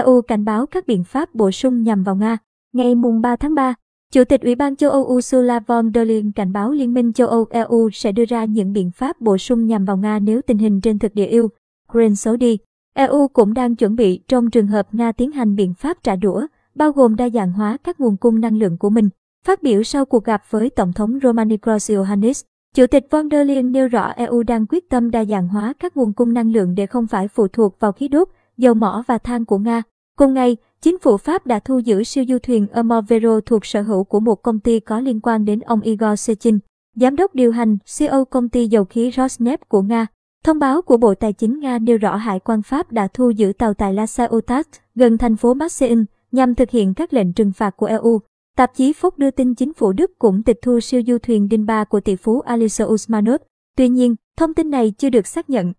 EU cảnh báo các biện pháp bổ sung nhằm vào Nga. Ngày mùng 3 tháng 3, Chủ tịch Ủy ban châu Âu Ursula von der Leyen cảnh báo Liên minh châu Âu EU sẽ đưa ra những biện pháp bổ sung nhằm vào Nga nếu tình hình trên thực địa yêu. Ukraine xấu đi. EU cũng đang chuẩn bị trong trường hợp Nga tiến hành biện pháp trả đũa, bao gồm đa dạng hóa các nguồn cung năng lượng của mình. Phát biểu sau cuộc gặp với Tổng thống Romani Klaus Chủ tịch von der Leyen nêu rõ EU đang quyết tâm đa dạng hóa các nguồn cung năng lượng để không phải phụ thuộc vào khí đốt, dầu mỏ và than của Nga. Cùng ngày, chính phủ Pháp đã thu giữ siêu du thuyền Amovero thuộc sở hữu của một công ty có liên quan đến ông Igor Sechin, giám đốc điều hành CEO công ty dầu khí Rosneft của Nga. Thông báo của Bộ Tài chính Nga nêu rõ Hải quan Pháp đã thu giữ tàu tại La Ciotat, gần thành phố Marseille, nhằm thực hiện các lệnh trừng phạt của EU. Tạp chí Phúc đưa tin chính phủ Đức cũng tịch thu siêu du thuyền Đinh Ba của tỷ phú Alisa Usmanov. Tuy nhiên, thông tin này chưa được xác nhận.